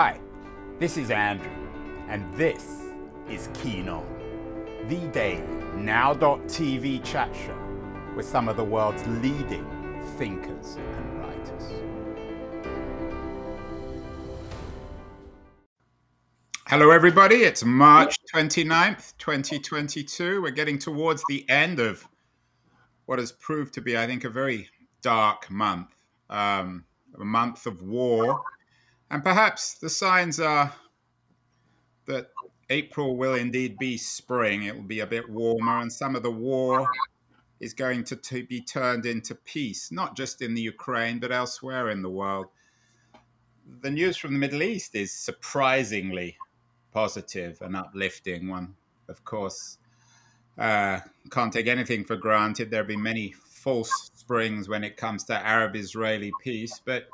Hi, this is Andrew, and this is Keen On, the daily now.tv chat show with some of the world's leading thinkers and writers. Hello, everybody. It's March 29th, 2022. We're getting towards the end of what has proved to be, I think, a very dark month, um, a month of war. And perhaps the signs are that April will indeed be spring. It will be a bit warmer, and some of the war is going to t- be turned into peace, not just in the Ukraine, but elsewhere in the world. The news from the Middle East is surprisingly positive and uplifting. One, of course, uh, can't take anything for granted. There have been many false springs when it comes to Arab Israeli peace, but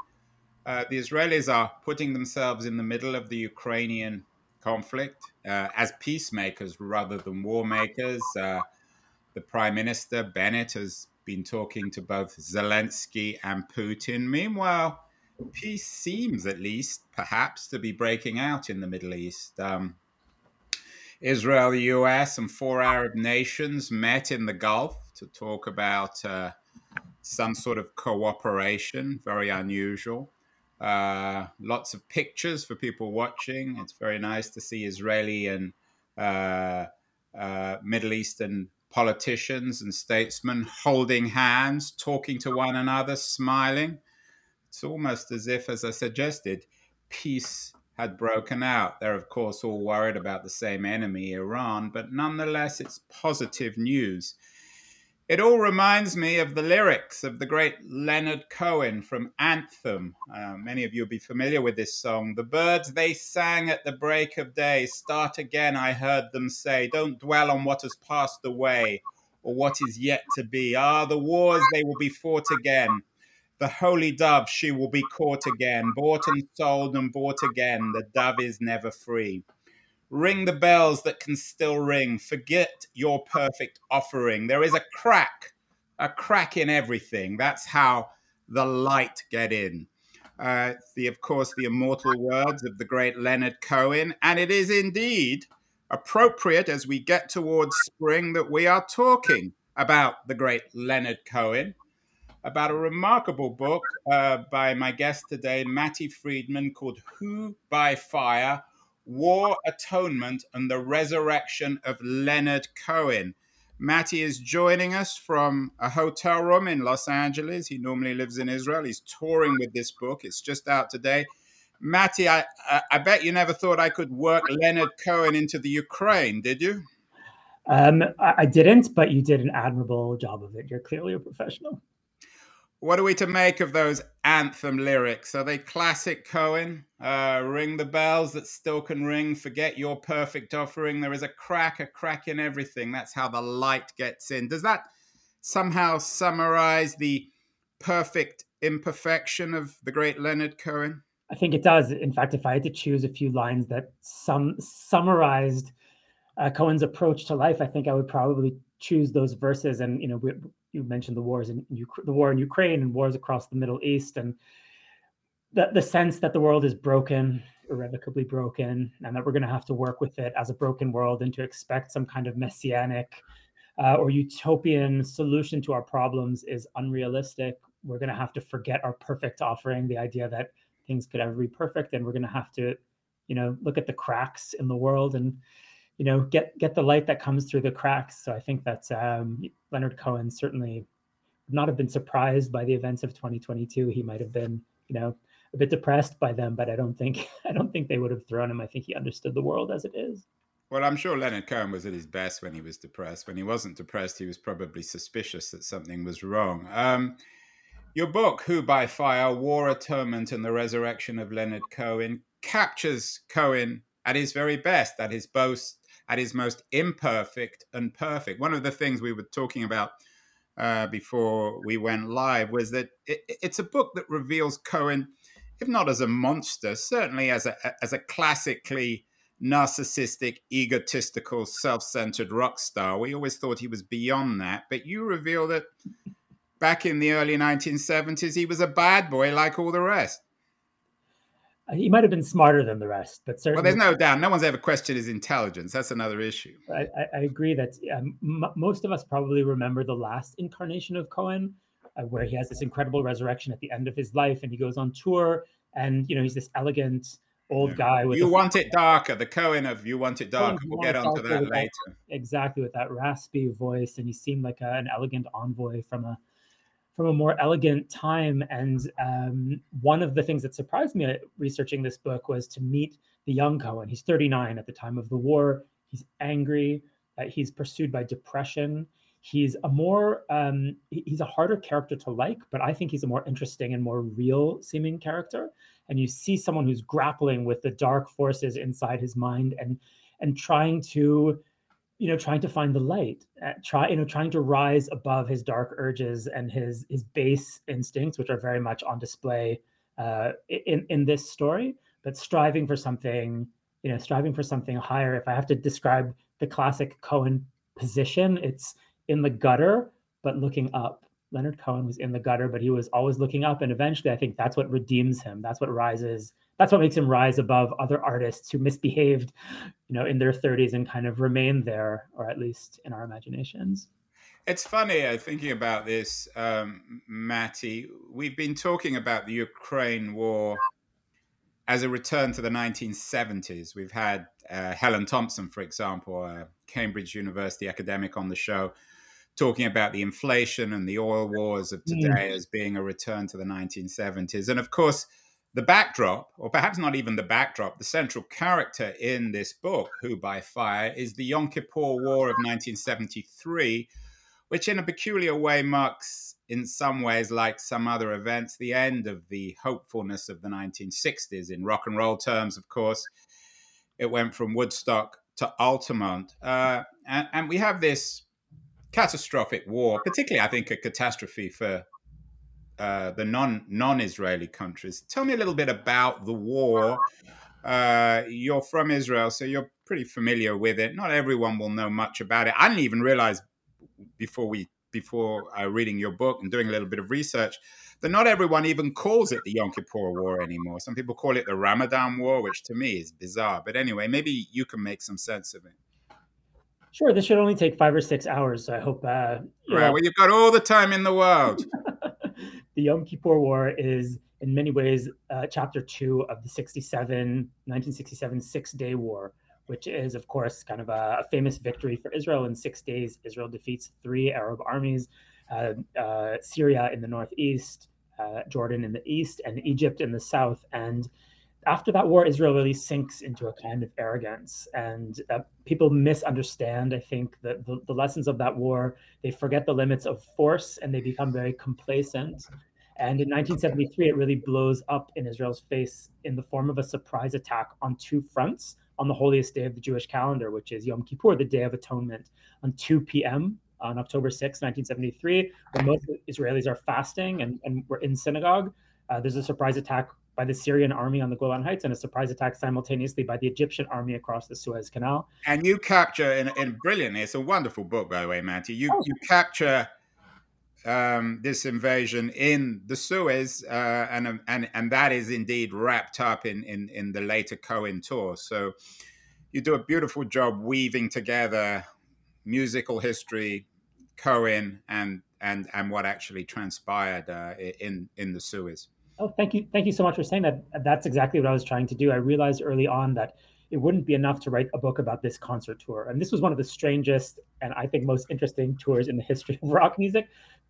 uh, the Israelis are putting themselves in the middle of the Ukrainian conflict uh, as peacemakers rather than war makers. Uh, the Prime Minister Bennett has been talking to both Zelensky and Putin. Meanwhile, peace seems, at least, perhaps, to be breaking out in the Middle East. Um, Israel, the US, and four Arab nations met in the Gulf to talk about uh, some sort of cooperation, very unusual. Uh, lots of pictures for people watching. It's very nice to see Israeli and uh, uh, Middle Eastern politicians and statesmen holding hands, talking to one another, smiling. It's almost as if, as I suggested, peace had broken out. They're, of course, all worried about the same enemy, Iran, but nonetheless, it's positive news. It all reminds me of the lyrics of the great Leonard Cohen from Anthem. Uh, many of you will be familiar with this song. The birds they sang at the break of day, start again, I heard them say. Don't dwell on what has passed away or what is yet to be. Ah, the wars they will be fought again. The holy dove, she will be caught again, bought and sold and bought again. The dove is never free. Ring the bells that can still ring. Forget your perfect offering. There is a crack, a crack in everything. That's how the light get in. Uh, the, of course, the immortal words of the great Leonard Cohen, and it is indeed appropriate as we get towards spring that we are talking about the great Leonard Cohen, about a remarkable book uh, by my guest today, Matti Friedman, called Who by Fire War Atonement and the Resurrection of Leonard Cohen. Matti is joining us from a hotel room in Los Angeles. He normally lives in Israel. He's touring with this book. It's just out today. Matti, I, I, I bet you never thought I could work Leonard Cohen into the Ukraine, did you? Um, I didn't, but you did an admirable job of it. You're clearly a professional. What are we to make of those anthem lyrics? Are they classic Cohen? Uh, ring the bells that still can ring. Forget your perfect offering. There is a crack, a crack in everything. That's how the light gets in. Does that somehow summarize the perfect imperfection of the great Leonard Cohen? I think it does. In fact, if I had to choose a few lines that sum summarized uh, Cohen's approach to life, I think I would probably choose those verses. And you know, you mentioned the wars in the war in Ukraine and wars across the Middle East, and the the sense that the world is broken, irrevocably broken, and that we're going to have to work with it as a broken world, and to expect some kind of messianic uh, or utopian solution to our problems is unrealistic. We're going to have to forget our perfect offering, the idea that things could ever be perfect, and we're going to have to, you know, look at the cracks in the world and you know get get the light that comes through the cracks. So i think that um, leonard cohen certainly would not have been surprised by the events of 2022 he might have been you know a bit depressed by them but i don't think i don't think they would have thrown him. I think he understood the world as it is. Well i'm sure leonard cohen was at his best when he was depressed. When he wasn't depressed he was probably suspicious that something was wrong. Um, your book who by fire war atonement and the resurrection of leonard cohen captures cohen at his very best at his boast at his most imperfect and perfect. One of the things we were talking about uh, before we went live was that it, it's a book that reveals Cohen, if not as a monster, certainly as a as a classically narcissistic, egotistical, self-centered rock star. We always thought he was beyond that, but you reveal that back in the early 1970s he was a bad boy like all the rest. He might have been smarter than the rest, but certainly. Well, there's no doubt. No one's ever questioned his intelligence. That's another issue. I, I agree that um, m- most of us probably remember the last incarnation of Cohen, uh, where he has this incredible resurrection at the end of his life, and he goes on tour, and you know he's this elegant old yeah. guy with. You want it darker, the Cohen of "You Want It Darker." We'll get onto that later. That, exactly with that raspy voice, and he seemed like a, an elegant envoy from a from a more elegant time. And um, one of the things that surprised me researching this book was to meet the young Cohen. He's 39 at the time of the war. He's angry. He's pursued by depression. He's a more um, he's a harder character to like, but I think he's a more interesting and more real seeming character. And you see someone who's grappling with the dark forces inside his mind and and trying to you know trying to find the light uh, try you know trying to rise above his dark urges and his his base instincts which are very much on display uh, in in this story but striving for something you know striving for something higher. If i have to describe the classic cohen position it's in the gutter but looking up. Leonard cohen was in the gutter but he was always looking up and eventually i think that's what redeems him. That's what rises that's what makes him rise above other artists who misbehaved, you know, in their 30s and kind of remain there, or at least in our imaginations. It's funny uh, thinking about this, um, Matti. We've been talking about the Ukraine war as a return to the 1970s. We've had uh, Helen Thompson, for example, a Cambridge University academic, on the show, talking about the inflation and the oil wars of mm. today mm. as being a return to the 1970s. And of course, the backdrop, or perhaps not even the backdrop, the central character in this book, Who by Fire, is the Yom Kippur War of 1973, which in a peculiar way marks, in some ways, like some other events, the end of the hopefulness of the 1960s. In rock and roll terms, of course, it went from Woodstock to Altamont. Uh, and, and we have this catastrophic war, particularly, I think, a catastrophe for uh, the non non Israeli countries. Tell me a little bit about the war. Uh, you're from Israel, so you're pretty familiar with it. Not everyone will know much about it. I didn't even realize before we before uh, reading your book and doing a little bit of research that not everyone even calls it the Yom Kippur War anymore. Some people call it the Ramadan War, which to me is bizarre. But anyway, maybe you can make some sense of it. Sure, this should only take five or six hours. So I hope. Uh, right. Well, you've got all the time in the world. the Yom Kippur War is in many ways uh, chapter two of the 67, 1967 Six Day War, which is, of course, kind of a, a famous victory for Israel. In six days, Israel defeats three Arab armies uh, uh, Syria in the northeast, uh, Jordan in the east, and Egypt in the south. And after that war, Israel really sinks into a kind of arrogance, and uh, people misunderstand. I think that the, the lessons of that war. They forget the limits of force, and they become very complacent. And in 1973, it really blows up in Israel's face in the form of a surprise attack on two fronts on the holiest day of the Jewish calendar, which is Yom Kippur, the Day of Atonement, on 2 p.m. on October 6, 1973, when most Israelis are fasting and, and we're in synagogue. Uh, there's a surprise attack by the Syrian army on the Golan Heights and a surprise attack simultaneously by the Egyptian army across the Suez Canal. And you capture in, in brilliantly, it's a wonderful book, by the way, Matti. You, oh. you capture um, this invasion in the Suez, uh, and, and, and that is indeed wrapped up in, in, in the later Cohen tour. So you do a beautiful job weaving together musical history, Cohen, and, and, and what actually transpired uh, in, in the Suez. Oh, thank you. Thank you so much for saying that. That's exactly what I was trying to do. I realized early on that it wouldn't be enough to write a book about this concert tour. And this was one of the strangest and I think most interesting tours in the history of rock music.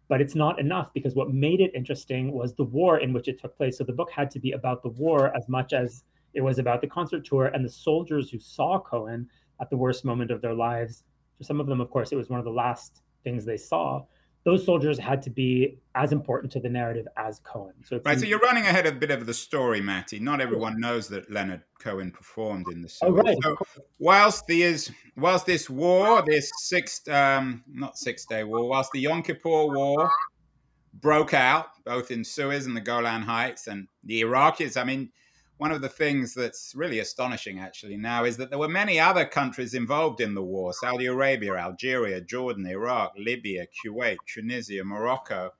But it's not enough because what made it interesting was the war in which it took place. So the book had to be about the war as much as it was about the concert tour and the soldiers who saw Cohen at the worst moment of their lives. For some of them, of course, it was one of the last things they saw those soldiers had to be as important to the narrative as Cohen. So right, so you're running ahead of a bit of the story, Matti. Not everyone knows that Leonard Cohen performed in the Oh, right. So whilst is whilst this war, this six um, not six day war, whilst the Yom Kippur War broke out both in Suez and the Golan Heights, and the Iraqis, I mean one of the things that's really astonishing actually now is that there were many other countries involved in the war Saudi Arabia, Algeria, Jordan, Iraq, Libya, Kuwait, Tunisia, Morocco.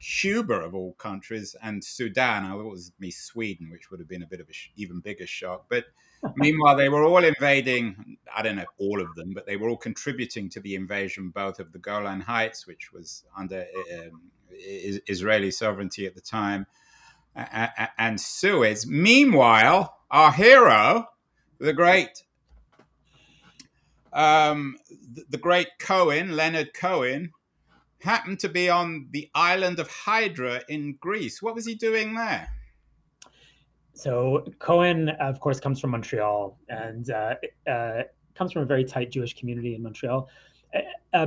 Cuba of all countries and Sudan. I thought it was me Sweden, which would have been a bit of an sh- even bigger shock. But meanwhile, they were all invading. I don't know all of them, but they were all contributing to the invasion, both of the Golan Heights, which was under um, Israeli sovereignty at the time, and Suez. Meanwhile, our hero, the great um, the, great Cohen, Leonard Cohen, happened to be on the island of Hydra in Greece. What was he doing there? So Cohen, of course, comes from Montreal and uh, uh, comes from a very tight Jewish community in Montreal. Uh, uh,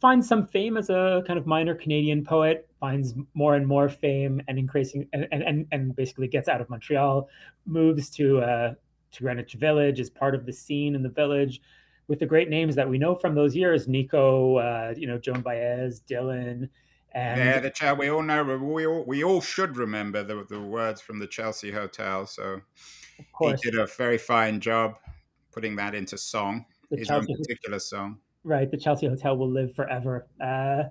finds some fame as a kind of minor Canadian poet. Finds more and more fame and increasing, and and and basically gets out of Montreal, moves to uh, to Greenwich Village, is part of the scene in the village with the great names that we know from those years, Nico, uh, you know, Joan Baez, Dylan, and yeah, the child we all know. We all we all should remember the the words from the Chelsea Hotel. So he did a very fine job putting that into song, the his Chelsea, own particular song. Right, the Chelsea Hotel will live forever. Uh,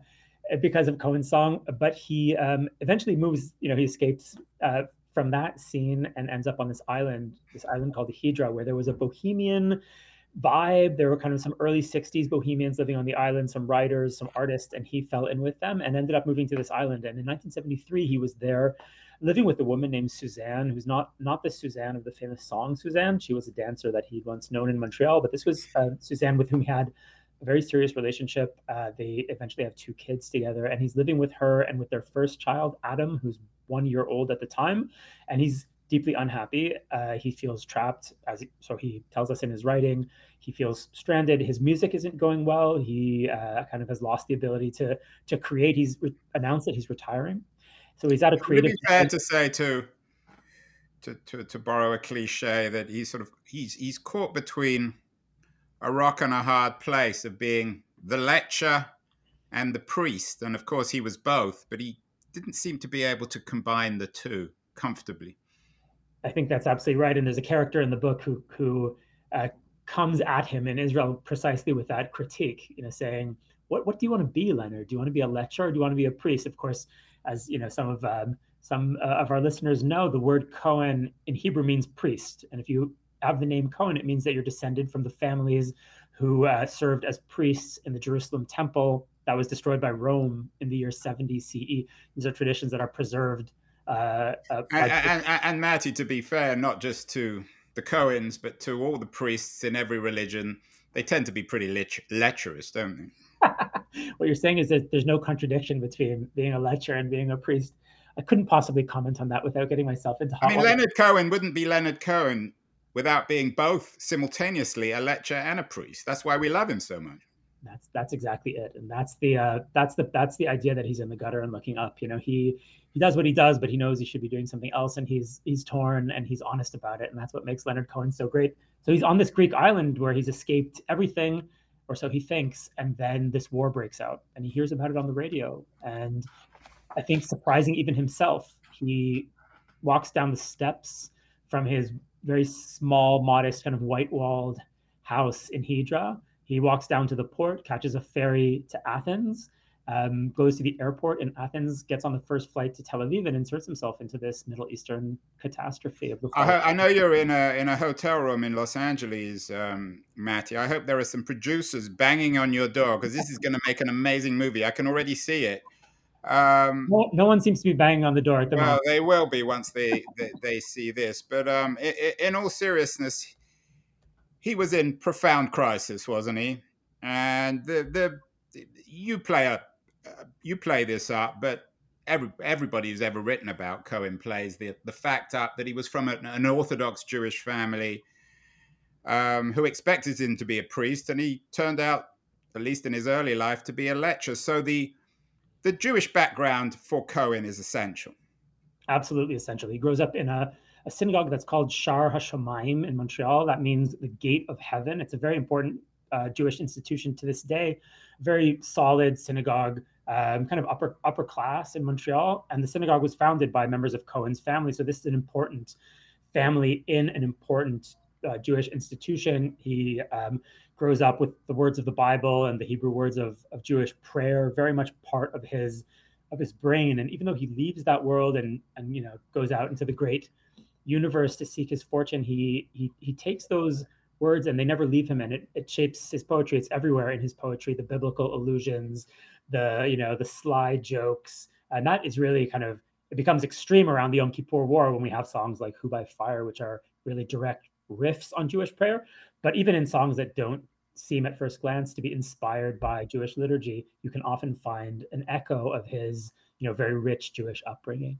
because of Cohen's song, but he um, eventually moves. You know, he escapes uh, from that scene and ends up on this island, this island called the Hydra, where there was a bohemian vibe. There were kind of some early 60s bohemians living on the island, some writers, some artists, and he fell in with them and ended up moving to this island. And in 1973, he was there living with a woman named Suzanne, who's not not the Suzanne of the famous song Suzanne. She was a dancer that he'd once known in Montreal, but this was uh, Suzanne with whom he had very serious relationship. Uh, they eventually have two kids together, and he's living with her and with their first child, Adam, who's one year old at the time, and he's deeply unhappy. Uh, he feels trapped, as he, so he tells us in his writing. He feels stranded. His music isn't going well. He uh, kind of has lost the ability to to create. He's re- announced that he's retiring, so he's at a creative. It would be fair to say too. To, to, to borrow a cliche that he's sort of he's he's caught between a rock and a hard place of being the lecher and the priest and of course he was both but he didn't seem to be able to combine the two comfortably I think that's absolutely right. And there's a character in the book who who uh, comes at him in Israel precisely with that critique, you know, saying, "What what do you want to be, Leonard? Do you want to be a lecher or do you want to be a priest?" Of course, as you know, some of um, some uh, of our listeners know, the word Cohen in Hebrew means priest, and if you have the name Cohen, it means that you're descended from the families who uh, served as priests in the Jerusalem temple that was destroyed by Rome in the year 70 CE. These are traditions that are preserved uh, uh, and, and, and, Matti, to be fair, not just to the Cohens, but to all the priests in every religion, they tend to be pretty lich- lecherous, don't they? what you're saying is that there's no contradiction between being a lecher and being a priest. I couldn't possibly comment on that without getting myself into. I mean, Leonard Cohen wouldn't be Leonard Cohen without being both simultaneously a lecher and a priest. That's why we love him so much. That's that's exactly it, and that's the uh, that's the that's the idea that he's in the gutter and looking up. You know, he he does what he does, but he knows he should be doing something else, and he's he's torn and he's honest about it, and that's what makes Leonard Cohen so great. So he's on this Greek island where he's escaped everything, or so he thinks, and then this war breaks out, and he hears about it on the radio, and I think surprising even himself, he walks down the steps from his very small, modest, kind of white-walled house in Hydra. He walks down to the port, catches a ferry to Athens, um, goes to the airport in Athens, gets on the first flight to Tel Aviv, and inserts himself into this Middle Eastern catastrophe of the. I, I, know you're in a in a hotel room in Los Angeles, um, Matti. I hope there are some producers banging on your door because this is going to make an amazing movie. I can already see it. Um, no, no, one seems to be banging on the door at the well, moment. they will be once they they, they see this. But um, in, in all seriousness, he was in profound crisis, wasn't he? And the the you play a uh, you play this up, but every, everybody who's ever written about Cohen plays the the fact up that he was from an, an Orthodox Jewish family um, who expected him to be a priest, and he turned out, at least in his early life, to be a lecher. So the the Jewish background for Cohen is essential. Absolutely essential. He grows up in a, a synagogue that's called Shaar Hashomayim in Montreal. That means the gate of heaven. It's a very important uh, Jewish institution to this day. Very solid synagogue um, kind of upper upper class in Montreal, and the synagogue was founded by members of Cohen's family. So this is an important family in an important uh, Jewish institution. He um, grows up with the words of the Bible and the Hebrew words of, of Jewish prayer, very much part of his of his brain. And even though he leaves that world and and you know goes out into the great universe to seek his fortune, he he he takes those words and they never leave him and it, it shapes his poetry it's everywhere in his poetry the biblical allusions the you know the sly jokes and that is really kind of it becomes extreme around the Yom Kippur War when we have songs like "Who by Fire," which are really direct riffs on Jewish prayer. But even in songs that don't seem at first glance to be inspired by Jewish liturgy, you can often find an echo of his, you know, very rich Jewish upbringing.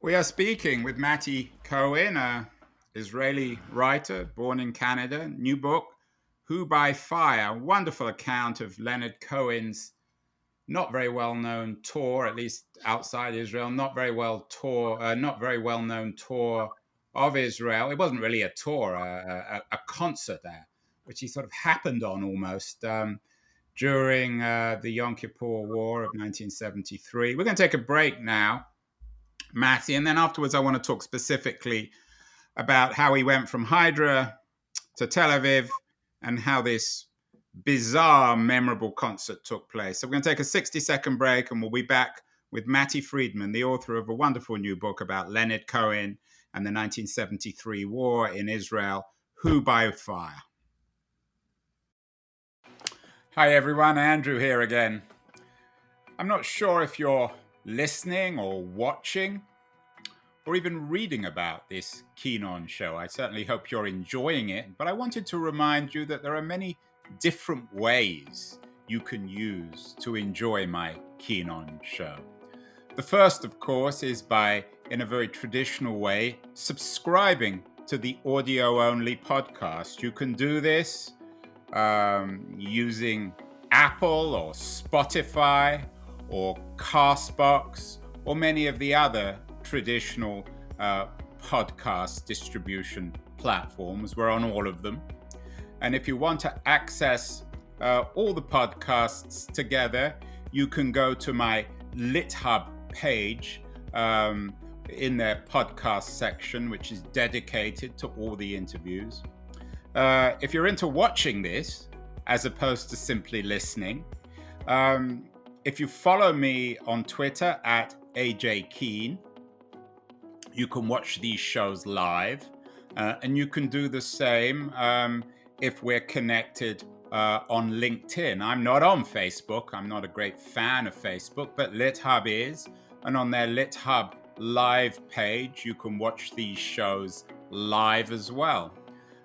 We are speaking with Matti Cohen, a Israeli writer born in Canada. New book, "Who by Fire," wonderful account of Leonard Cohen's not very well known tour, at least outside Israel, not very well tour, uh, not very well known tour of Israel. It wasn't really a tour, a, a, a concert there, which he sort of happened on almost um, during uh, the Yom Kippur War of 1973. We're going to take a break now, Matthew, and then afterwards I want to talk specifically about how he went from Hydra to Tel Aviv and how this bizarre, memorable concert took place. So we're going to take a 60 second break and we'll be back with Matti Friedman, the author of a wonderful new book about Leonard Cohen and the 1973 war in Israel, Who by Fire. Hi everyone, Andrew here again. I'm not sure if you're listening or watching or even reading about this Keen On show. I certainly hope you're enjoying it, but I wanted to remind you that there are many different ways you can use to enjoy my Keen On show. The first, of course, is by, in a very traditional way, subscribing to the audio only podcast. You can do this um, using Apple or Spotify or Castbox or many of the other traditional uh, podcast distribution platforms. We're on all of them. And if you want to access uh, all the podcasts together, you can go to my LitHub page um, in their podcast section, which is dedicated to all the interviews. Uh, if you're into watching this, as opposed to simply listening, um, if you follow me on Twitter at AJ Keen, you can watch these shows live. Uh, and you can do the same um, if we're connected uh, on LinkedIn. I'm not on Facebook. I'm not a great fan of Facebook, but LitHub is. And on their LitHub live page, you can watch these shows live as well.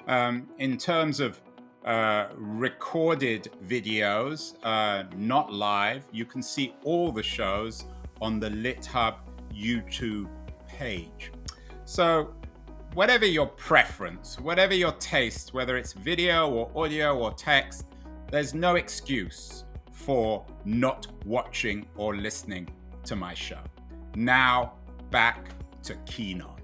Um, in terms of uh, recorded videos, uh, not live, you can see all the shows on the LitHub YouTube page. So whatever your preference, whatever your taste, whether it's video or audio or text, there's no excuse for not watching or listening to my show. Now, back to Keen On.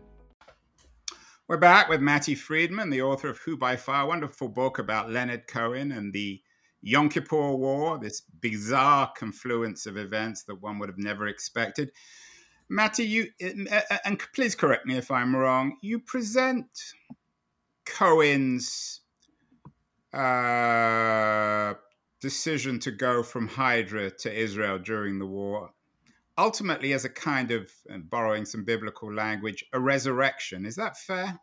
We're back with Matti Friedman, the author of Who by Fire, a wonderful book about Leonard Cohen and the Yom Kippur War, this bizarre confluence of events that one would have never expected. Matti, you and please correct me if I'm wrong. You present Cohen's uh, decision to go from Hydra to Israel during the war, ultimately as a kind of, borrowing some biblical language, a resurrection. Is that fair?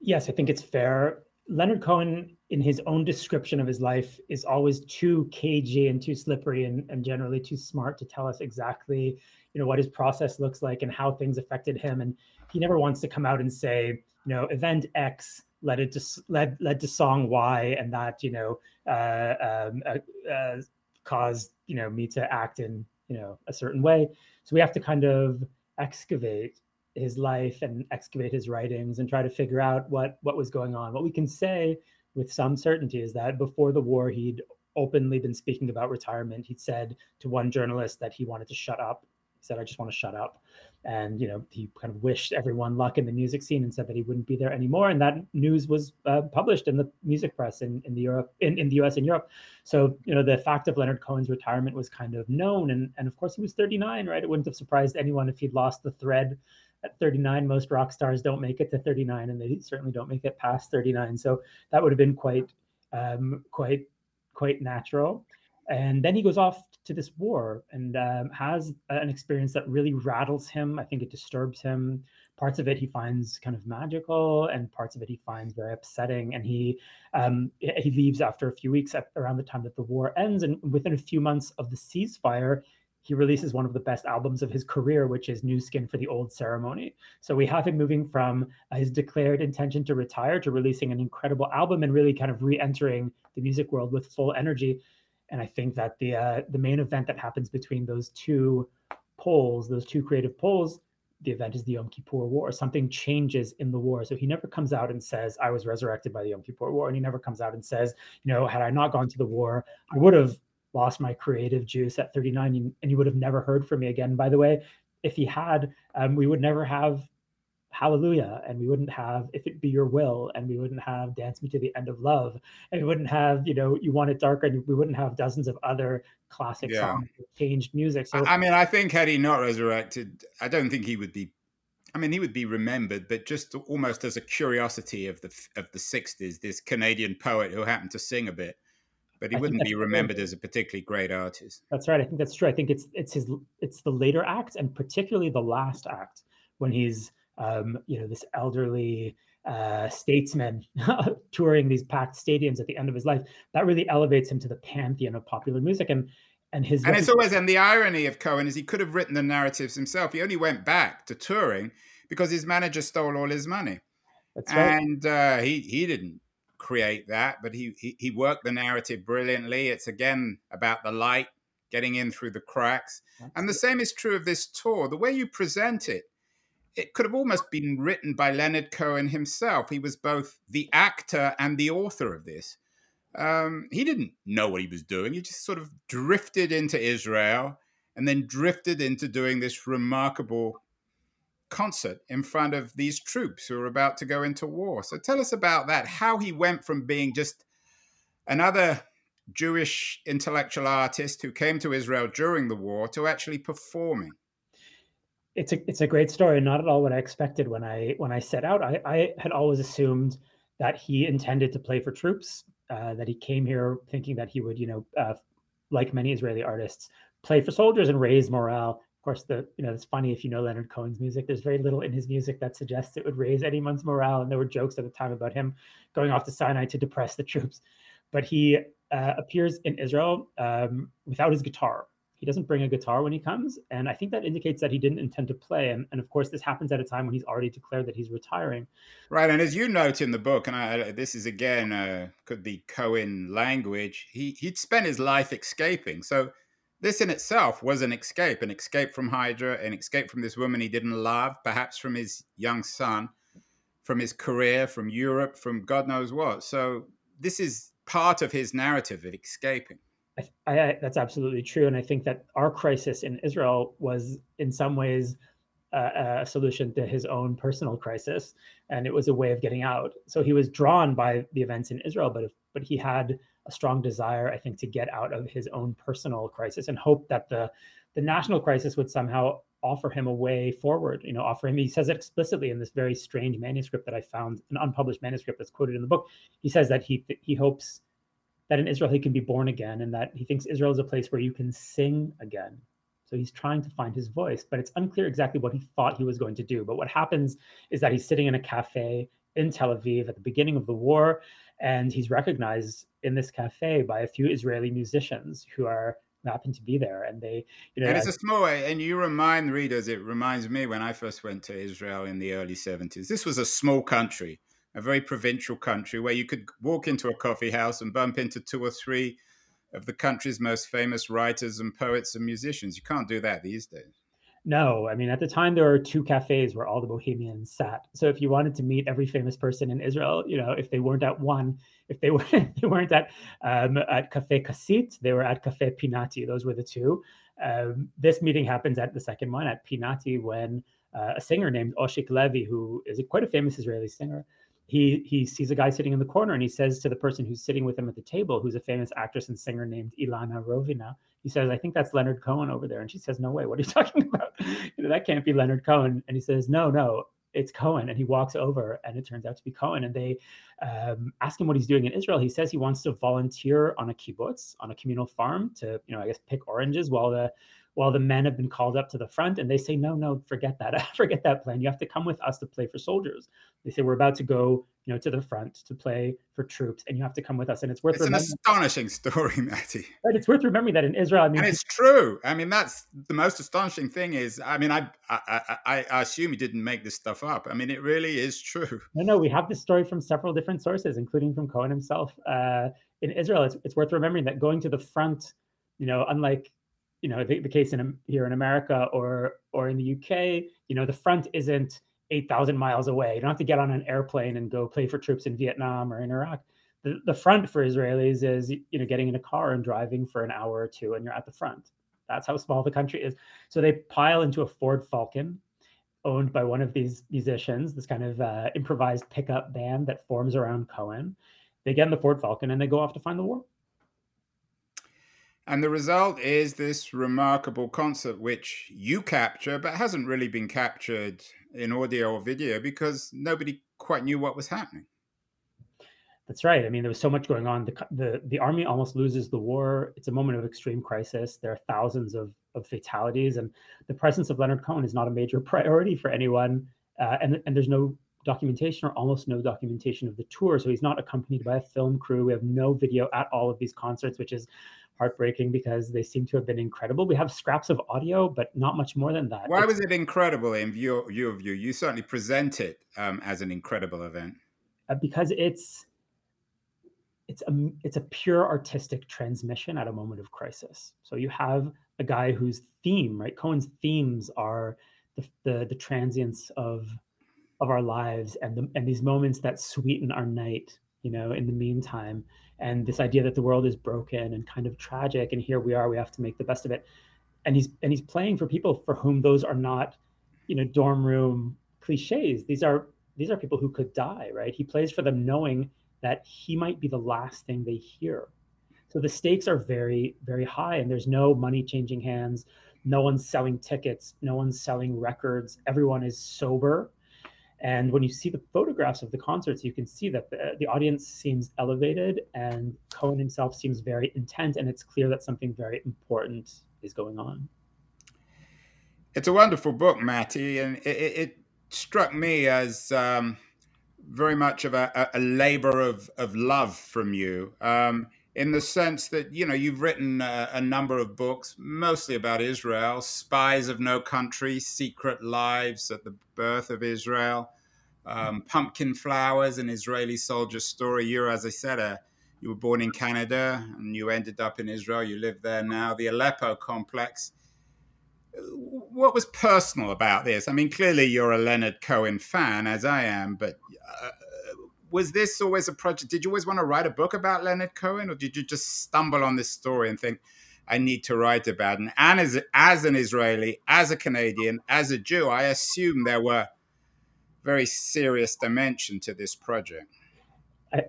Yes, I think it's fair. Leonard Cohen, in his own description of his life, is always too cagey and too slippery and, and generally too smart to tell us exactly, you know, what his process looks like and how things affected him. And he never wants to come out and say, you know, event X led it to led led to song Y, and that you know uh, um, uh, uh, caused you know me to act in you know a certain way. So we have to kind of excavate his life and excavate his writings and try to figure out what what was going on. What we can say with some certainty is that before the war, he'd openly been speaking about retirement. He'd said to one journalist that he wanted to shut up. He said, "I just want to shut up," and you know he kind of wished everyone luck in the music scene and said that he wouldn't be there anymore. And that news was uh, published in the music press in in the Europe in, in the U.S. and Europe. So you know the fact of Leonard Cohen's retirement was kind of known, and and of course he was 39, right? It wouldn't have surprised anyone if he'd lost the thread at 39 most rock stars don't make it to 39 and they certainly don't make it past 39 so that would have been quite um, quite quite natural And then he goes off to this war and um, has an experience that really rattles him. I think it disturbs him. Parts of it he finds kind of magical, and parts of it he finds very upsetting. And he um, he leaves after a few weeks, around the time that the war ends. And within a few months of the ceasefire, he releases one of the best albums of his career, which is New Skin for the Old Ceremony. So we have him moving from uh, his declared intention to retire to releasing an incredible album and really kind of re-entering the music world with full energy. And I think that the uh, the main event that happens between those two poles, those two creative poles, the event is the Yom Kippur War. Something changes in the war. So he never comes out and says, I was resurrected by the Yom Kippur War. And he never comes out and says, you know, had I not gone to the war, I would have lost my creative juice at 39 and you would have never heard from me again. By the way, if he had, um, we would never have hallelujah and we wouldn't have if it be your will and we wouldn't have dance me to the end of love and we wouldn't have you know you want it darker and we wouldn't have dozens of other classic yeah. songs changed music. So i mean i think had he not resurrected i don't think he would be i mean he would be remembered but just almost as a curiosity of the of the 60s this canadian poet who happened to sing a bit but he I wouldn't be remembered as a particularly great artist. That's right i think that's true i think it's it's his it's the later act and particularly the last act when he's um, you know, this elderly uh, statesman touring these packed stadiums at the end of his life. That really elevates him to the pantheon of popular music. And and his and it's always and the irony of Cohen is he could have written the narratives himself. He only went back to touring because his manager stole all his money. That's right. And uh, he he didn't create that, but he, he he worked the narrative brilliantly. It's again about the light getting in through the cracks. Absolutely. And the same is true of this tour. The way you present it it could have almost been written by Leonard Cohen himself. He was both the actor and the author of this. Um, he didn't know what he was doing. He just sort of drifted into Israel and then drifted into doing this remarkable concert in front of these troops who were about to go into war. So tell us about that, how he went from being just another Jewish intellectual artist who came to Israel during the war to actually performing it's a it's a great story. Not at all what I expected when I when I set out. I, I had always assumed that he intended to play for troops. Uh, that he came here thinking that he would, you know, uh, like many Israeli artists, play for soldiers and raise morale. Of course, the you know it's funny if you know Leonard Cohen's music. There's very little in his music that suggests it would raise anyone's morale, and there were jokes at the time about him going off to Sinai to depress the troops. But he uh, appears in Israel um, without his guitar, he doesn't bring a guitar when he comes. And I think that indicates that he didn't intend to play. And, and of course, this happens at a time when he's already declared that he's retiring. Right. And as you note in the book, and I, this is again, uh, could be Cohen language, he, he'd spent his life escaping. So this in itself was an escape, an escape from Hydra, an escape from this woman he didn't love, perhaps from his young son, from his career, from Europe, from God knows what. So this is part of his narrative of escaping. I, I, that's absolutely true, and I think that our crisis in Israel was, in some ways, a solution to his own personal crisis, and it was a way of getting out. So he was drawn by the events in Israel, but if, but he had a strong desire, I think, to get out of his own personal crisis and hope that the the national crisis would somehow offer him a way forward. You know, offer him. He says it explicitly in this very strange manuscript that I found, an unpublished manuscript that's quoted in the book. He says that he he hopes that in Israel he can be born again and that he thinks Israel is a place where you can sing again. So he's trying to find his voice, but it's unclear exactly what he thought he was going to do. But what happens is that he's sitting in a cafe in Tel Aviv at the beginning of the war, and he's recognized in this cafe by a few Israeli musicians who are happen to be there and they you know and it's a small way and you remind readers it reminds me when i first went to israel in the early 70s this was a small country a very provincial country where you could walk into a coffee house and bump into two or three of the country's most famous writers and poets and musicians. You can't do that these days. No, I mean at the time there were two cafes where all the bohemians sat. So if you wanted to meet every famous person in Israel, you know, if they weren't at one, if they were they weren't at um, at Cafe Kasit, they were at Cafe Pinati. Those were the two. Um, this meeting happens at the second one at Pinati when uh, a singer named Oshik Levi, who is quite a famous Israeli singer, he he sees a guy sitting in the corner and he says to the person who's sitting with him at the table, who's a famous actress and singer named Ilana Rovina, he says, "I think that's Leonard Cohen over there." And she says, "No way! What are you talking about? you know, that can't be Leonard Cohen." And he says, "No, no, it's Cohen. And he walks over, and it turns out to be Cohen. And they um, ask him what he's doing in Israel. He says he wants to volunteer on a kibbutz, on a communal farm, to you know, I guess pick oranges while the while the men have been called up to the front and they say no no forget that forget that plan. You have to come with us to play for soldiers. They say we're about to go you know to the front to play for troops and you have to come with us. And it's worth it's an astonishing story matti. But it's worth remembering that in israel i mean and it's true. I mean that's the most astonishing thing is i mean i i i, I assume you didn't make this stuff up. I mean it really is true. No no we have this story from several different sources including from cohen himself uh, in israel. It's, it's worth remembering that going to the front you know unlike you know the, the case in here in America or or in the UK, you know the front isn't eight thousand miles away. You don't have to get on an airplane and go play for troops in Vietnam or in Iraq. The, the front for Israelis is you know getting in a car and driving for an hour or two, and you're at the front. That's how small the country is. So they pile into a Ford Falcon, owned by one of these musicians, this kind of uh, improvised pickup band that forms around Cohen. They get in the Ford Falcon and they go off to find the war. And the result is this remarkable concert, which you capture, but hasn't really been captured in audio or video because nobody quite knew what was happening. That's right. I mean, there was so much going on. The, the, the army almost loses the war. It's a moment of extreme crisis. There are thousands of, of fatalities, and the presence of Leonard Cohen is not a major priority for anyone. Uh, and, and there's no documentation or almost no documentation of the tour. So he's not accompanied by a film crew. We have no video at all of these concerts, which is heartbreaking because they seem to have been incredible. We have scraps of audio, but not much more than that. Why it's, was it incredible in view, view of you? You certainly present it um, as an incredible event. Uh, because it's it's a it's a pure artistic transmission at a moment of crisis. So you have a guy whose theme, right? Cohen's themes are the the, the transience of of our lives and the, and these moments that sweeten our night you know in the meantime and this idea that the world is broken and kind of tragic and here we are we have to make the best of it. And he's and he's playing for people for whom those are not you know dorm room cliches. These are these are people who could die right? He plays for them knowing that he might be the last thing they hear. So the stakes are very very high and there's no money changing hands. No one's selling tickets. No one's selling records. Everyone is sober and when you see the photographs of the concerts, you can see that the, the audience seems elevated and Cohen himself seems very intent, and it's clear that something very important is going on. It's a wonderful book, Matti, and it, it struck me as um, very much of a, a, labor of, of love from you. Um, in the sense that you know you've written a, a, number of books mostly about israel spies of no country secret lives at the birth of israel um, pumpkin flowers an israeli soldier story. You're as i said a, you were born in canada and you ended up in israel. You live there now. The aleppo complex. What was personal about this? I mean clearly you're a leonard cohen fan as i am but uh, was this always a project? Did you always want to write a book about Leonard Cohen, or did you just stumble on this story and think, I need to write about it? And as, as an Israeli, as a Canadian, as a Jew, I assume there were very serious dimension to this project.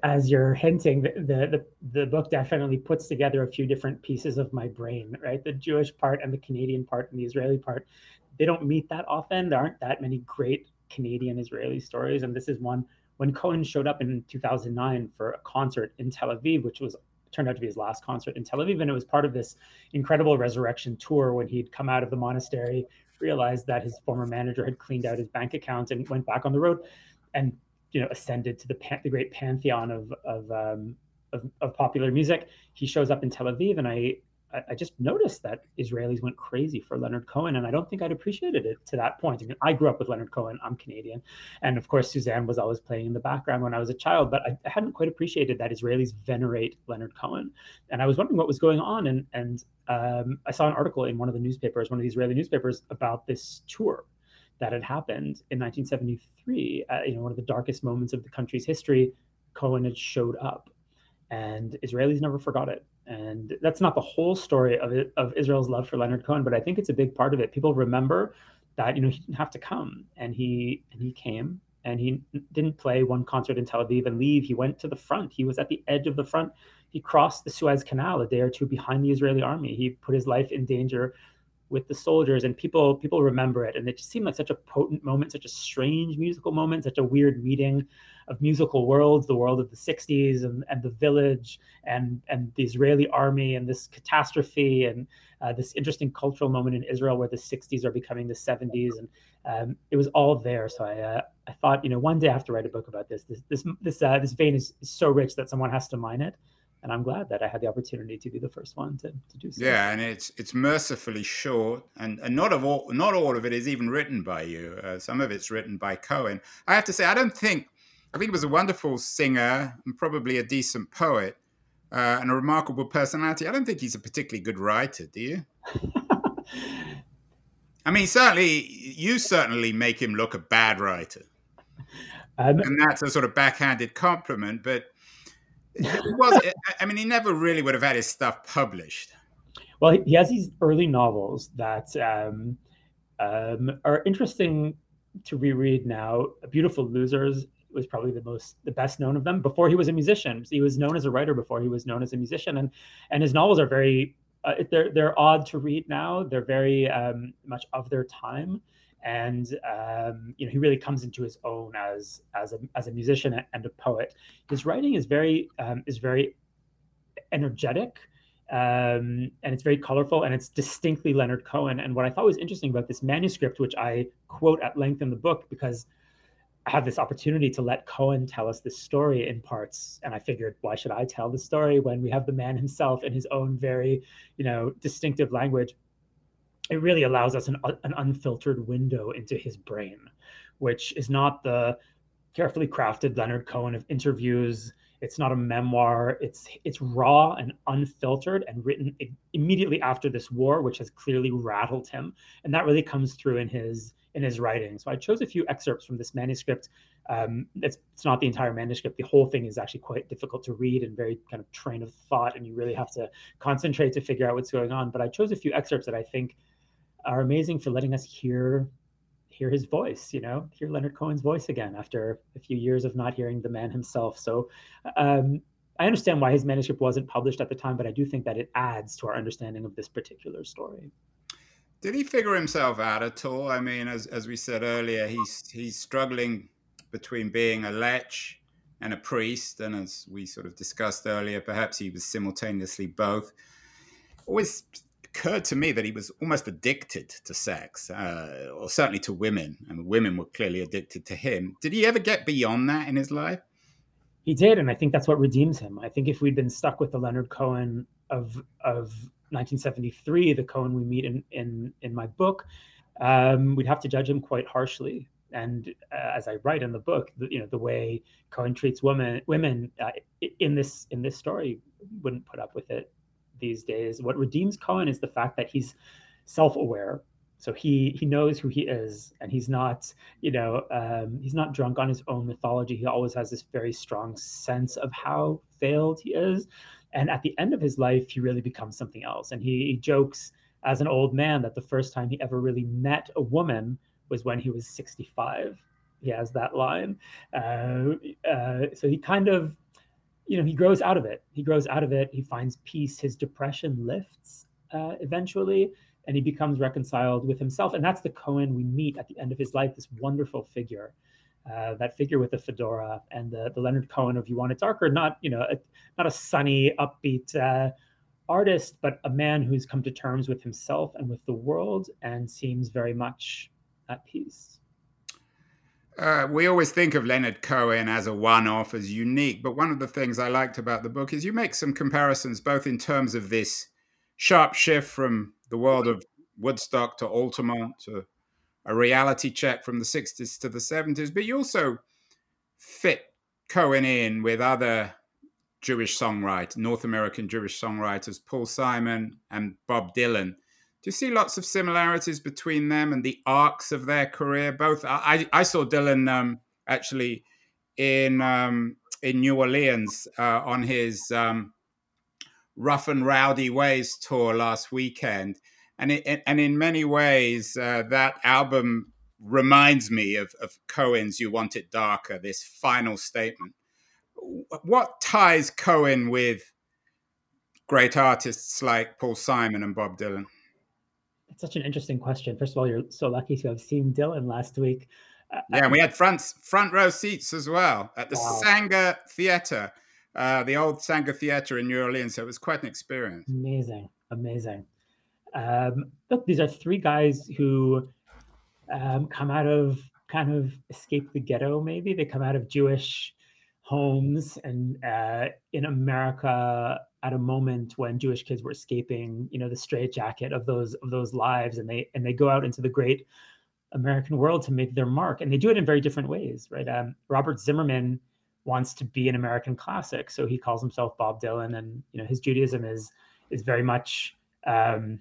As you're hinting, the, the, the book definitely puts together a few different pieces of my brain, right? The Jewish part and the Canadian part and the Israeli part. They don't meet that often. There aren't that many great Canadian Israeli stories, and this is one when Cohen showed up in 2009 for a concert in Tel Aviv, which was turned out to be his last concert in Tel Aviv, and it was part of this incredible resurrection tour when he'd come out of the monastery, realized that his former manager had cleaned out his bank account, and went back on the road, and you know ascended to the pan- the great pantheon of of, um, of of popular music. He shows up in Tel Aviv, and I I, just noticed that Israelis went crazy for Leonard Cohen, and I don't think I'd appreciated it to that point. I mean, I grew up with Leonard Cohen. I'm Canadian, and of course, Suzanne was always playing in the background when I was a child. But I, I hadn't quite appreciated that Israelis venerate Leonard Cohen, and I was wondering what was going on. And and um, I saw an article in one of the newspapers, one of the Israeli newspapers, about this tour that had happened in 1973. Uh, you know, one of the darkest moments of the country's history. Cohen had showed up, and Israelis never forgot it and that's not the whole story of it, of Israel's love for Leonard Cohen, but I think it's a big part of it. People remember that you know he didn't have to come, and he and he came, and he didn't play one concert in Tel Aviv and leave. He went to the front. He was at the edge of the front. He crossed the Suez Canal a day or two behind the Israeli army. He put his life in danger with the soldiers and people people remember it and it just seemed like such a potent moment such a strange musical moment such a weird meeting of musical worlds the world of the 60s and, and the village and and the israeli army and this catastrophe and uh, this interesting cultural moment in israel where the 60s are becoming the 70s and um, it was all there so i uh, i thought you know one day i have to write a book about this this this this, uh, this vein is, is so rich that someone has to mine it and I'm glad that I had the opportunity to be the first one to, to do so. Yeah, and it's it's mercifully short, and, and not of all not all of it is even written by you. Uh, some of it's written by Cohen. I have to say, I don't think I think he was a wonderful singer and probably a decent poet uh, and a remarkable personality. I don't think he's a particularly good writer. Do you? I mean, certainly you certainly make him look a bad writer. Um, and that's a sort of backhanded compliment, but it was. I mean, he never really would have had his stuff published. Well, he has these early novels that um, um, are interesting to reread now. Beautiful Losers was probably the most, the best known of them. Before he was a musician, he was known as a writer before he was known as a musician, and and his novels are very. Uh, they're they're odd to read now. They're very um, much of their time and um, you know he really comes into his own as as a as a musician and a poet. His writing is very um, is very energetic. Um, and it's very colorful and it's distinctly Leonard Cohen. And what I thought was interesting about this manuscript, which I quote at length in the book, because I have this opportunity to let Cohen tell us this story in parts. And I figured, why should I tell the story when we have the man himself in his own very, you know, distinctive language? it really allows us an, uh, an unfiltered window into his brain, which is not the carefully crafted Leonard Cohen of interviews. It's not a memoir. It's it's raw and unfiltered and written immediately after this war, which has clearly rattled him, and that really comes through in his in his writing. So I chose a few excerpts from this manuscript. Um, it's, it's not the entire manuscript. The whole thing is actually quite difficult to read and very kind of train of thought, and you really have to concentrate to figure out what's going on. But I chose a few excerpts that I think are amazing for letting us hear hear his voice you know hear leonard cohen's voice again after a few years of not hearing the man himself so um, i understand why his manuscript wasn't published at the time but i do think that it adds to our understanding of this particular story did he figure himself out at all i mean as, as we said earlier he's he's struggling between being a lech and a priest and as we sort of discussed earlier perhaps he was simultaneously both always occurred to me that he was almost addicted to sex, uh, or certainly to women, and women were clearly addicted to him. Did he ever get beyond that in his life? He did, and I think that's what redeems him. I think if we'd been stuck with the Leonard Cohen of of 1973, the Cohen we meet in in in my book, um, we'd have to judge him quite harshly. And uh, as I write in the book, the, you know the way Cohen treats women women uh, in this in this story wouldn't put up with it these days. What redeems Cohen is the fact that he's self-aware. So he he knows who he is, and he's not you know um, he's not drunk on his own mythology. He always has this very strong sense of how failed he is, and at the end of his life, he really becomes something else. And he, he jokes as an old man that the first time he ever really met a woman was when he was 65 he has that line. Uh, uh, so he kind of you know, he grows out of it. He grows out of it. He finds peace. His depression lifts uh, eventually, and he becomes reconciled with himself. And that's the Cohen we meet at the end of his life. This wonderful figure, uh, that figure with the fedora, and the, the Leonard Cohen of You Want It Darker. Not you know, a, not a sunny, upbeat uh, artist, but a man who's come to terms with himself and with the world, and seems very much at peace. Uh, we always think of Leonard Cohen as a one off, as unique. But one of the things I liked about the book is you make some comparisons, both in terms of this sharp shift from the world of Woodstock to Altamont to a reality check from the 60s to the 70s, but you also fit Cohen in with other Jewish songwriters, North American Jewish songwriters, Paul Simon and Bob Dylan do you see lots of similarities between them and the arcs of their career? Both I, I saw Dylan um, actually in um, in New Orleans uh, on his um, Rough and Rowdy Ways tour last weekend, and it, and in many ways uh, that album reminds me of, of Cohen's "You Want It Darker." This final statement. What ties Cohen with great artists like Paul Simon and Bob Dylan? It's such an interesting question. First of all, you're so lucky to have seen Dylan last week. Uh, yeah, and we had front front row seats as well at the wow. Saenger Theater, uh, the old Saenger Theater in New Orleans. So it was quite an experience. Amazing, amazing. Um, look, these are three guys who um, come out of kind of escape the ghetto. Maybe they come out of Jewish homes and uh, in America at a moment when Jewish kids were escaping, you know, the straitjacket of those of those lives, and they and they go out into the great American world to make their mark, and they do it in very different ways, right? Um, Robert Zimmerman wants to be an American classic, so he calls himself Bob Dylan, and you know, his Judaism is is very much um,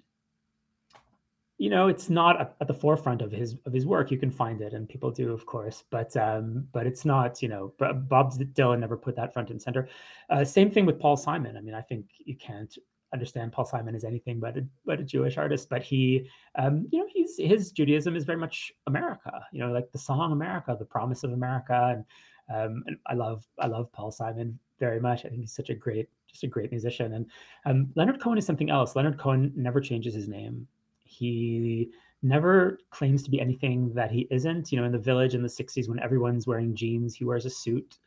you know it's not at the forefront of his of his work. You can find it and people do of course but um but it's not you know bob dylan never put that front and center. Uh, same thing with paul simon. I mean i think you can't understand paul simon as anything but a, but a jewish artist but he um you know he's his judaism is very much america you know like the song america the promise of america. And um and i love i love paul simon very much. I think he's such a great just a great musician. And um leonard cohen is something else. Leonard cohen never changes his name he never claims to be anything that he isn't. You know, in the village in the 60s, when everyone's wearing jeans, he wears a suit.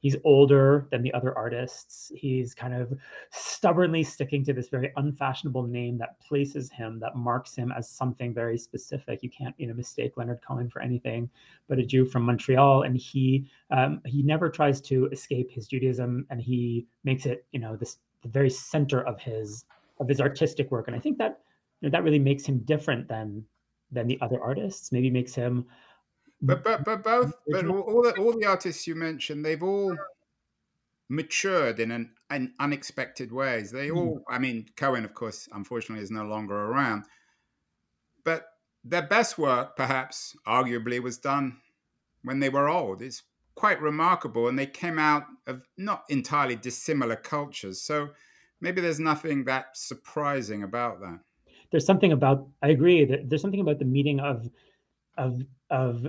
He's older than the other artists. He's kind of stubbornly sticking to this very unfashionable name that places him, that marks him as something very specific. You can't, you know, mistake Leonard Cohen for anything but a Jew from Montreal. And he um, he never tries to escape his Judaism, and he makes it, you know, this the very center of his of his artistic work. And I think that know, that really makes him different than than the other artists. Maybe makes him. But but but both but all the, all the artists you mentioned, they've all matured in an, an unexpected ways. They hmm. all, I mean, Cohen, of course, unfortunately, is no longer around. But their best work, perhaps, arguably, was done when they were old. It's quite remarkable, and they came out of not entirely dissimilar cultures. So maybe there's nothing that surprising about that there's something about I agree that there's something about the meeting of of of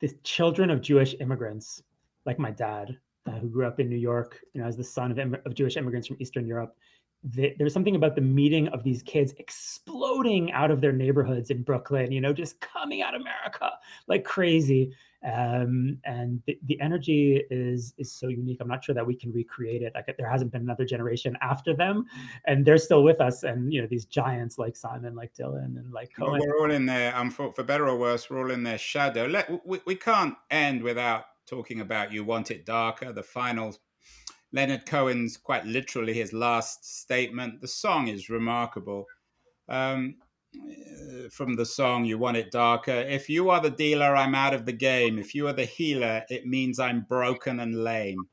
the children of Jewish immigrants, like my dad, uh, who grew up in New York, you know, as the son of, of Jewish immigrants from Eastern Europe. The, there's something about the meeting of these kids exploding out of their neighborhoods in Brooklyn, you know, just coming out of America like crazy um, and the, the, energy is is so unique. I'm not sure that we can recreate it. Like there hasn't been another generation after them, and they're still with us. And you know these giants like Simon, like Dylan, and like Cohen. we're all in there. Um, for, for better or worse, we're all in their shadow. Let we, we can't end without talking about "You Want It Darker," the final. Leonard Cohen's quite literally his last statement. The song is remarkable. Um, Uh, from the song You Want It Darker. If you are the dealer, I'm out of the game. If you are the healer, it means I'm broken and lame.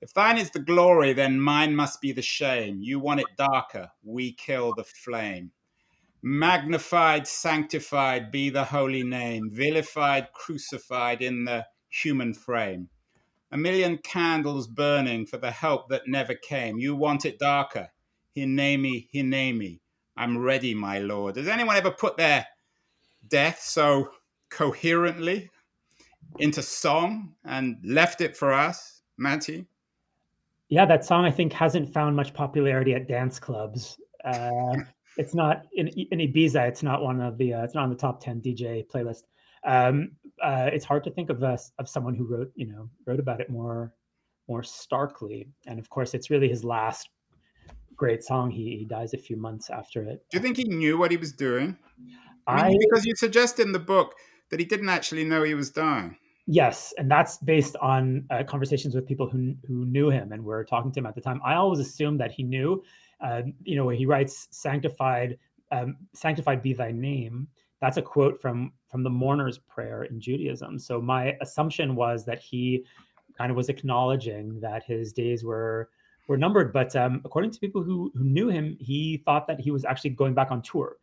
If thine is the glory, then mine must be the shame. You want it darker, we kill the flame. Magnified, sanctified be the holy name, vilified, crucified in the human frame. A million candles burning for the help that never came. You want it darker. Hineni, Hineni. I'm ready, my lord. Has anyone ever put their death so coherently into song and left it for us, Matti? Yeah, that song I think hasn't found much popularity at dance clubs. Uh, it's not in, in Ibiza. It's not one of the. Uh, it's not on the top ten DJ playlist. Um, uh, it's hard to think of us of someone who wrote you know wrote about it more more starkly. And of course, it's really his last great song. He, he dies a few months after it. Do you think he knew what he was doing? I, mean, I because you suggest in the book that he didn't actually know he was dying. Yes, and that's based on uh, conversations with people who who knew him and were talking to him at the time. I always assumed that he knew. Uh, you know, when he writes "Sanctified, um, sanctified be Thy name." That's a quote from from the mourner's prayer in Judaism. So my assumption was that he kind of was acknowledging that his days were were numbered. But um, according to people who, who knew him, he thought that he was actually going back on tour.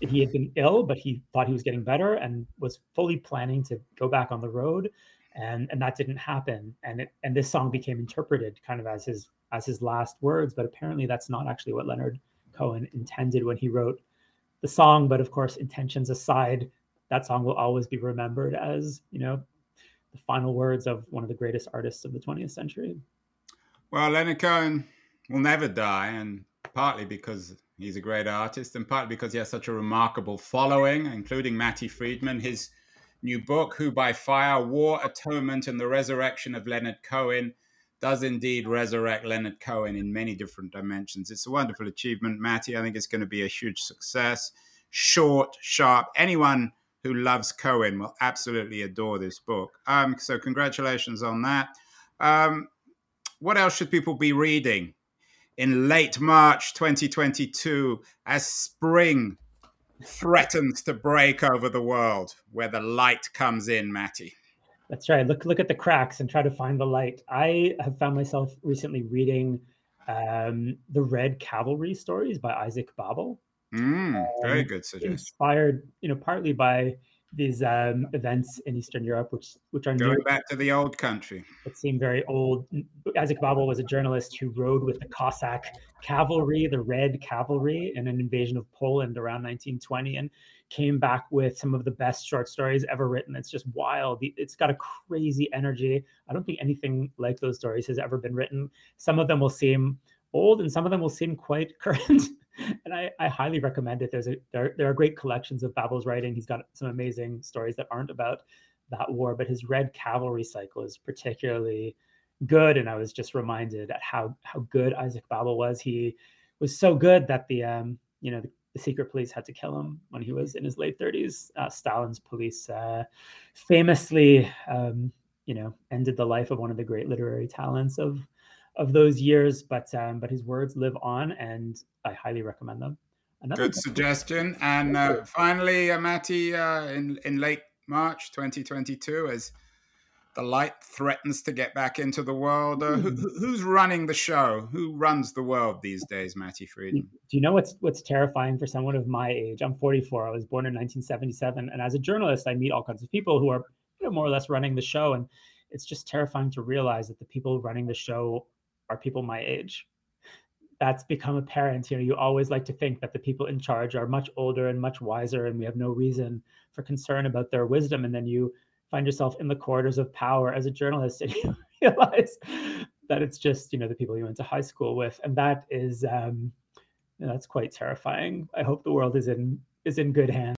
He had been ill, but he thought he was getting better and was fully planning to go back on the road. And, and that didn't happen. And it, and this song became interpreted kind of as his as his last words. But apparently, that's not actually what Leonard Cohen intended when he wrote the song. But of course, intentions aside, that song will always be remembered as you know the final words of one of the greatest artists of the 20th century. Well, Leonard Cohen will never die, and partly because he's a great artist and partly because he has such a remarkable following, including Matti Friedman. His new book, Who by Fire War, Atonement, and the Resurrection of Leonard Cohen, does indeed resurrect Leonard Cohen in many different dimensions. It's a wonderful achievement, Matti. I think it's going to be a huge success. Short, sharp. Anyone who loves Cohen will absolutely adore this book. Um, so, congratulations on that. Um, what else should people be reading in late March 2022 as spring threatens to break over the world, where the light comes in, Matti? That's right. Look look at the cracks and try to find the light. I have found myself recently reading um, the Red Cavalry stories by Isaac Babel. Mm, very um, good suggestion. Inspired, you know, partly by these um, events in Eastern Europe, which which are going back to the old country. It seemed very old. Isaac Babel was a journalist who rode with the Cossack cavalry, the Red Cavalry, in an invasion of Poland around 1920, and came back with some of the best short stories ever written. It's just wild. It's got a crazy energy. I don't think anything like those stories has ever been written. Some of them will seem old, and some of them will seem quite current and I, I, highly recommend it. There's a there, there are great collections of Babel's writing. He's got some amazing stories that aren't about that war, but his Red Cavalry cycle is particularly good. And I was just reminded at how how good Isaac Babel was. He was so good that the um you know the, the secret police had to kill him when he was in his late 30s. Uh, Stalin's police uh, famously um, you know ended the life of one of the great literary talents of of those years, but um, but his words live on, and I highly recommend them. Another Good suggestion. And uh, finally, uh, Matti, uh, in in late March 2022, as the light threatens to get back into the world, uh, who, hmm. who's running the show? Who runs the world these days, Matti Friedman? Do you know what's what's terrifying for someone of my age? I'm 44. I was born in 1977, and as a journalist, I meet all kinds of people who are you know, more or less running the show, and it's just terrifying to realize that the people running the show are people my age. That's become apparent. You know, you always like to think that the people in charge are much older and much wiser, and we have no reason for concern about their wisdom. And then you find yourself in the corridors of power as a journalist, and you realize that it's just you know the people you went to high school with, and that is um, you know, that's quite terrifying. I hope the world is in is in good hands.